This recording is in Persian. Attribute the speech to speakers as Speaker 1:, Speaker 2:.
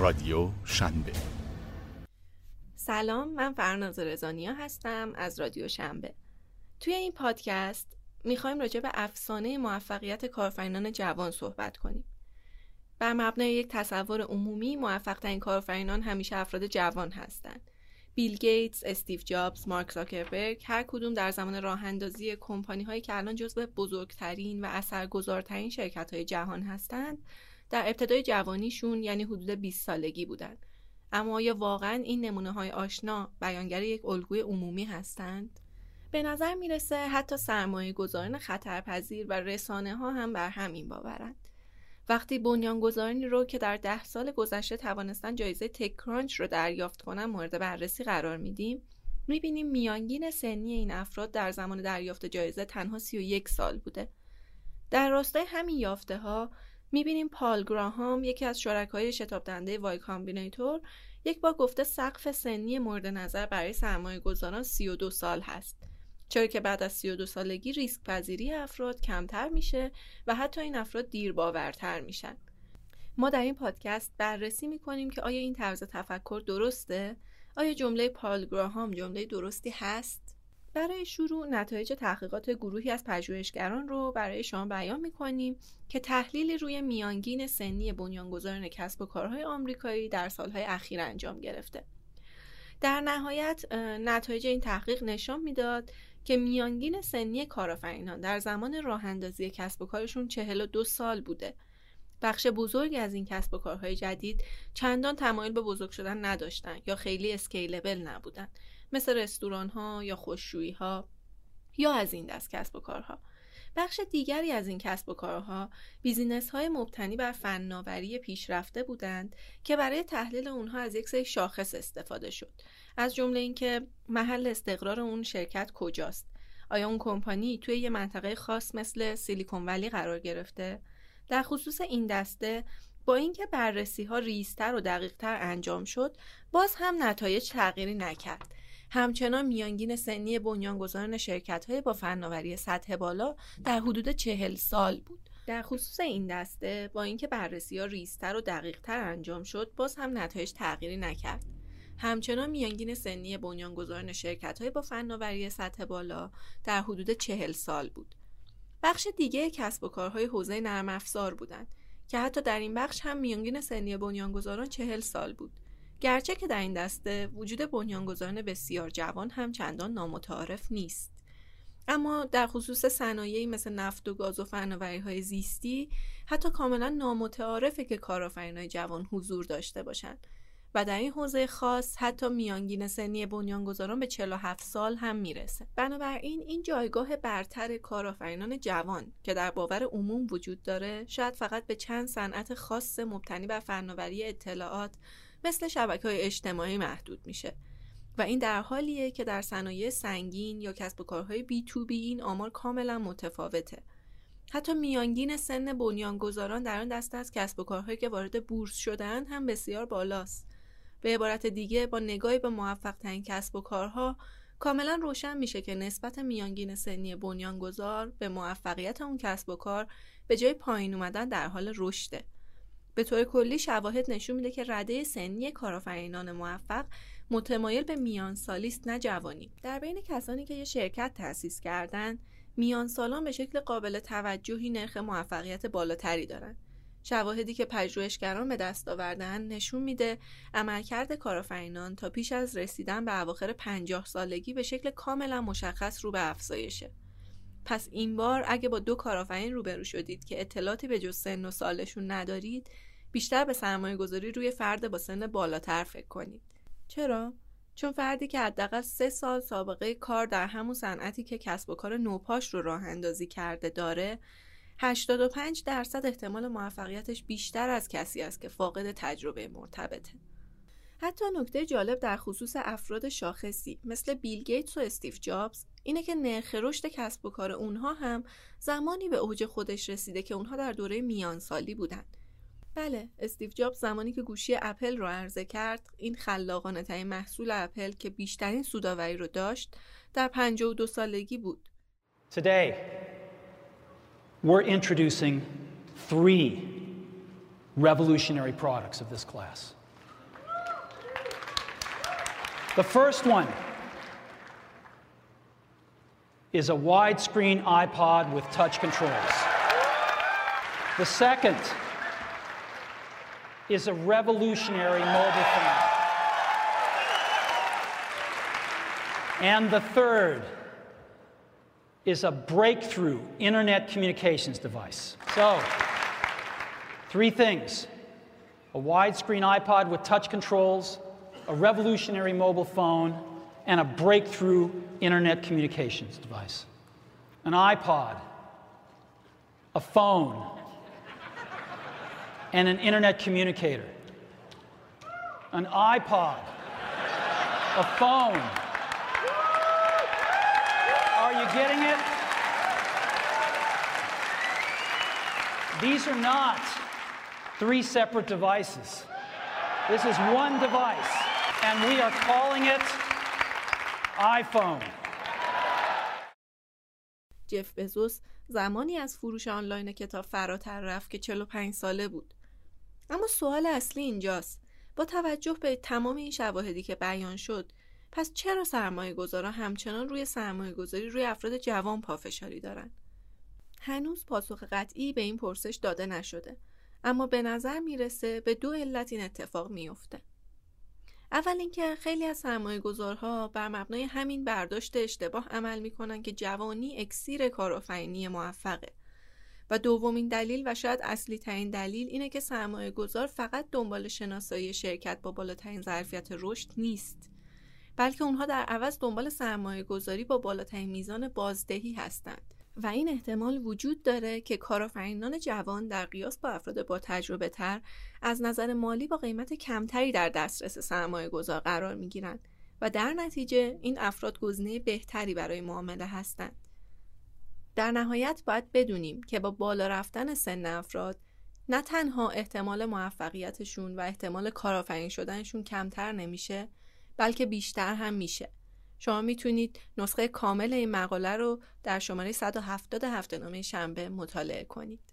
Speaker 1: رادیو شنبه.
Speaker 2: سلام من فرناز رزانیا هستم از رادیو شنبه. توی این پادکست می‌خوایم راجع به افسانه موفقیت کارفرینان جوان صحبت کنیم. بر مبنای یک تصور عمومی موفق ترین کارفرینان همیشه افراد جوان هستند. بیل گیتس، استیو جابز، مارک زاکربرگ هر کدوم در زمان راه اندازی کمپانی هایی که الان جزو بزرگترین و اثرگذارترین شرکت های جهان هستند در ابتدای جوانیشون یعنی حدود 20 سالگی بودند. اما آیا واقعا این نمونه های آشنا بیانگر یک الگوی عمومی هستند؟ به نظر می‌رسه حتی سرمایه گذاران خطرپذیر و رسانه ها هم بر همین باورند. وقتی بنیانگذارانی رو که در ده سال گذشته توانستن جایزه تک کرانچ رو دریافت کنن مورد بررسی قرار میدیم می‌بینیم میانگین سنی این افراد در زمان دریافت جایزه تنها 31 سال بوده در راستای همین یافته ها می‌بینیم پال گراهام یکی از شرکای شتاب دهنده Y Combinator یک بار گفته سقف سنی مورد نظر برای سرمایه گذاران 32 سال هست چرا که بعد از 32 سالگی ریسک پذیری افراد کمتر میشه و حتی این افراد دیر باورتر میشن ما در این پادکست بررسی می‌کنیم که آیا این طرز تفکر درسته؟ آیا جمله پال گراهام جمله درستی هست؟ برای شروع نتایج تحقیقات گروهی از پژوهشگران رو برای شما بیان می‌کنیم که تحلیلی روی میانگین سنی بنیانگذاران کسب و کارهای آمریکایی در سالهای اخیر انجام گرفته. در نهایت نتایج این تحقیق نشان می‌داد که میانگین سنی کارآفرینان در زمان راه اندازی کسب و کارشون 42 سال بوده. بخش بزرگی از این کسب و کارهای جدید چندان تمایل به بزرگ شدن نداشتن یا خیلی اسکیلبل نبودن مثل رستوران ها یا خوششویی ها یا از این دست کسب و کارها. بخش دیگری از این کسب و کارها بیزینس های مبتنی بر فناوری پیشرفته بودند که برای تحلیل اونها از یک سری شاخص استفاده شد. از جمله اینکه محل استقرار اون شرکت کجاست؟ آیا اون کمپانی توی یه منطقه خاص مثل سیلیکون ولی قرار گرفته؟ در خصوص این دسته با اینکه بررسی ها ریزتر و دقیقتر انجام شد باز هم نتایج تغییری نکرد. همچنان میانگین سنی بنیانگذاران شرکت های با فناوری سطح بالا در حدود چهل سال بود. در خصوص این دسته با اینکه بررسی ها ریزتر و دقیقتر انجام شد باز هم نتایج تغییری نکرد. همچنان میانگین سنی بنیانگذاران شرکت های با فناوری سطح بالا در حدود چهل سال بود. بخش دیگه کسب و کارهای حوزه نرم افزار بودند که حتی در این بخش هم میانگین سنی بنیانگذاران چهل سال بود. گرچه که در این دسته وجود بنیانگذاران بسیار جوان هم چندان نامتعارف نیست. اما در خصوص صنایعی مثل نفت و گاز و فناوری های زیستی حتی کاملا نامتعارفه که کارآفرینای جوان حضور داشته باشند. و در این حوزه خاص حتی میانگین سنی بنیانگذاران به 47 سال هم می‌رسه. بنابراین این جایگاه برتر کارآفرینان جوان که در باور عموم وجود داره شاید فقط به چند صنعت خاص مبتنی بر فناوری اطلاعات مثل شبکه های اجتماعی محدود میشه. و این در حالیه که در صنایع سنگین یا کسب و کارهای بی تو بی این آمار کاملا متفاوته. حتی میانگین سن بنیانگذاران در آن دسته از کسب و کارهایی که وارد بورس شدن هم بسیار بالاست. به عبارت دیگه با نگاهی به موفق ترین کسب و کارها کاملا روشن میشه که نسبت میانگین سنی بنیانگذار به موفقیت اون کسب و کار به جای پایین اومدن در حال رشده. به طور کلی شواهد نشون میده که رده سنی کارآفرینان موفق متمایل به میان سالیست نه جوانی. در بین کسانی که یه شرکت تأسیس کردن میان سالان به شکل قابل توجهی نرخ موفقیت بالاتری دارند شواهدی که پژوهشگران به دست آوردن نشون میده عملکرد کارآفرینان تا پیش از رسیدن به اواخر پنجاه سالگی به شکل کاملا مشخص رو به افزایشه. پس این بار اگه با دو کارآفرین روبرو شدید که اطلاعاتی به جز سن و سالشون ندارید بیشتر به سرمایه گذاری روی فرد با سن بالاتر فکر کنید چرا چون فردی که حداقل سه سال سابقه کار در همون صنعتی که کسب و کار نوپاش رو راه اندازی کرده داره 85 درصد احتمال موفقیتش بیشتر از کسی است که فاقد تجربه مرتبطه. حتی نکته جالب در خصوص افراد شاخصی مثل بیل گیتس و استیو جابز اینه که نرخ رشد کسب و کار اونها هم زمانی به اوج خودش رسیده که اونها در دوره میانسالی بودن. بله استیو جابز زمانی که گوشی اپل رو عرضه کرد این خلاقانه ترین محصول اپل که بیشترین سوداوری رو داشت در 52 سالگی بود.
Speaker 3: Today we're introducing three revolutionary products of this class. The first one is a widescreen iPod with touch controls. The second is a revolutionary mobile phone. And the third is a breakthrough internet communications device. So, three things a widescreen iPod with touch controls, a revolutionary mobile phone, and a breakthrough internet communications device. An iPod, a phone, and an internet communicator. An iPod, a phone. Are you getting it? These are not three separate devices. This is one device, and we are calling it iPhone.
Speaker 2: جف بزوس زمانی از فروش آنلاین کتاب فراتر رفت که 45 ساله بود. اما سوال اصلی اینجاست. با توجه به تمام این شواهدی که بیان شد، پس چرا سرمایه گذارا همچنان روی سرمایه گذاری روی افراد جوان پافشاری دارن؟ هنوز پاسخ قطعی به این پرسش داده نشده. اما به نظر می‌رسه به دو علت این اتفاق میفته. اول اینکه خیلی از سرمایه گذارها بر مبنای همین برداشت اشتباه عمل می‌کنن که جوانی اکسیر کارآفرینی موفقه و دومین دلیل و شاید اصلی ترین دلیل اینه که سرمایه گذار فقط دنبال شناسایی شرکت با بالاترین ظرفیت رشد نیست بلکه اونها در عوض دنبال سرمایه گذاری با بالاترین میزان بازدهی هستند و این احتمال وجود داره که کارآفرینان جوان در قیاس با افراد با تجربه تر از نظر مالی با قیمت کمتری در دسترس سرمایه گذار قرار می گیرند و در نتیجه این افراد گزینه بهتری برای معامله هستند. در نهایت باید بدونیم که با بالا رفتن سن افراد نه تنها احتمال موفقیتشون و احتمال کارآفرین شدنشون کمتر نمیشه بلکه بیشتر هم میشه شما می‌تونید نسخه کامل این مقاله رو در شماره 170 هفته نامه شنبه مطالعه کنید.